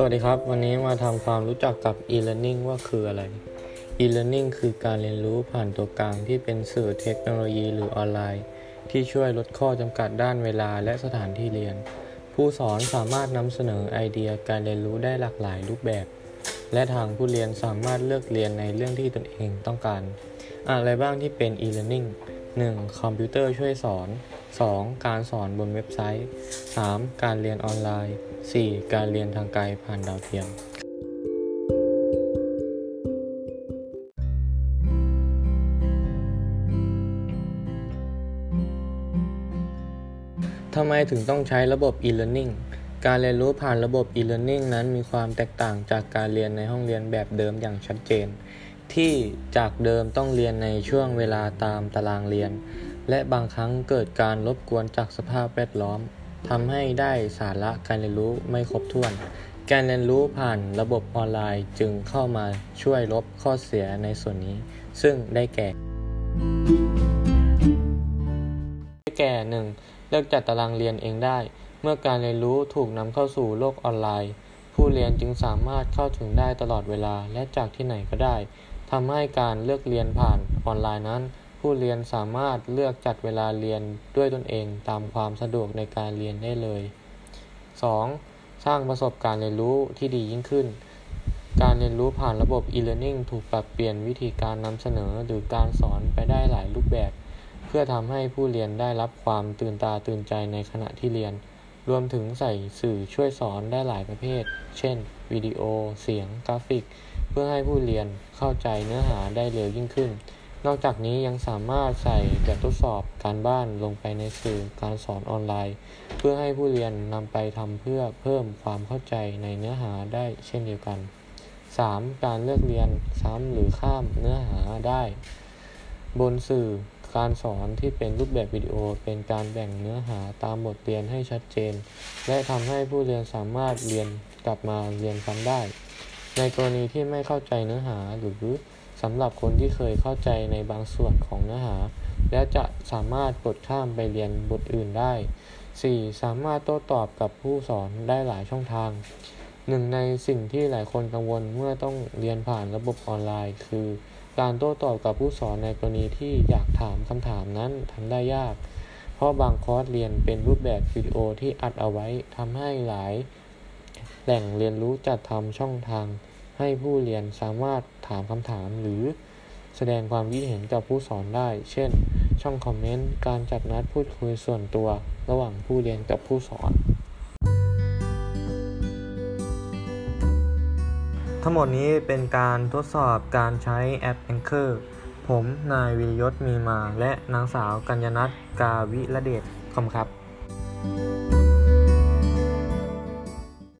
สวัสดีครับ วันนี้มาทำความรู้จักกับ e-learning ว่าคืออะไร e-learning คือการเรียนรู้ผ่านตัวกลางที่เป็นสื่อเทคโนโลยีหรือออนไลน์ ที่ช่วยลดข้อจำกัดด้านเวลาและสถานที่เรียน ผู้สอนสามารถนำเสนอไอเดียการเรียนรู้ได้หลากหลายรูปแบบ และทางผู้เรียนสามารถเลือกเรียนในเรื่องที่ตนเองต้องการ อะไรบ้างที่เป็น e-learning 1. คอมพิวเตอร์ช่วยสอน 2. การสอนบนเว็บไซต์ 3. การเรียนออนไลน์ 4. การเรียนทางไกลผ่านดาวเทียมทำไมถึงต้องใช้ระบบ e-learning การเรียนรู้ผ่านระบบ e-learning นั้นมีความแตกต่างจากการเรียนในห้องเรียนแบบเดิมอย่างชัดเจน ที่จากเดิมต้องเรียนในช่วงเวลาตามตารางเรียน และบางครั้งเกิดการรบกวนจากสภาพแวดล้อมทำให้ได้สาระการเรียนรู้ไม่ครบถ้วน การเรียนรู้ผ่านระบบออนไลน์จึงเข้ามาช่วยลบข้อเสียในส่วนนี้ ซึ่งได้แก่ ได้แก่ 1. เลือกจัดตารางเรียนเองได้ เมื่อการเรียนรู้ถูกนำเข้าสู่โลกออนไลน์ ผู้เรียนจึงสามารถเข้าถึงได้ตลอดเวลาและจากที่ไหนก็ได้ ทำให้การเลือกเรียนผ่านออนไลน์นั้น ผู้เรียนสามารถเลือกจัดเวลาเรียนด้วยตนเองตามความสะดวกในการเรียนได้เลย 2. สร้างประสบการณ์เรียนรู้ที่ดียิ่งขึ้น การเรียนรู้ผ่านระบบ e-learning ถูกปรับเปลี่ยนวิธีการนำเสนอหรือการสอนไปได้หลายรูปแบบ เพื่อทำให้ผู้เรียนได้รับความตื่นตาตื่นใจในขณะที่เรียน รวมถึงใส่สื่อช่วยสอนได้หลายประเภท เช่น วิดีโอ เสียง กราฟิก เพื่อให้ผู้เรียนเข้าใจเนื้อหาได้เร็วยิ่งขึ้น นอกจากนี้ยังสามารถใส่แบบทดสอบการบ้านลงไปในสื่อการสอนออนไลน์ เพื่อให้ผู้เรียนนำไปทำเพื่อเพิ่มความเข้าใจในเนื้อหาได้เช่นเดียวกัน 3. การเลือกเรียนซ้ำหรือข้ามเนื้อหาได้ บนสื่อการสอนที่เป็นรูปแบบวิดีโอเป็นการแบ่งเนื้อหาตามบทเรียนให้ชัดเจน และทำให้ผู้เรียนสามารถเรียนกลับมาเรียนซ้ำได้ ในกรณีที่ไม่เข้าใจเนื้อหาหรือสำหรับคนที่เคยเข้าใจในบางส่วนของเนื้อหา และจะสามารถกดข้ามไปเรียนบทอื่นได้ 4. สามารถโต้ตอบกับผู้สอนได้หลายช่องทาง หนึ่งในสิ่งที่หลายคนกังวลเมื่อต้องเรียนผ่านระบบออนไลน์ คือ การโต้ตอบกับผู้สอนในกรณีที่อยากถามคำถามนั้นทำได้ยาก เพราะบางคอร์สเรียนเป็นรูปแบบวิดีโอที่อัดเอาไว้ทำให้หลาย แหล่งเรียนรู้จัดทำช่องทาง ให้ผู้เรียนสามารถถามคำถามหรือแสดงความคิดเห็นกับผู้สอนได้ เช่น ช่องคอมเมนต์ การจัดนัดพูดคุยส่วนตัวระหว่างผู้เรียนกับผู้สอน ทั้งหมดนี้เป็นการทดสอบการใช้แอป Anchor ผม นายวิรยศมีมา และนางสาวกัญญนัทกาวิระเดชคำครับ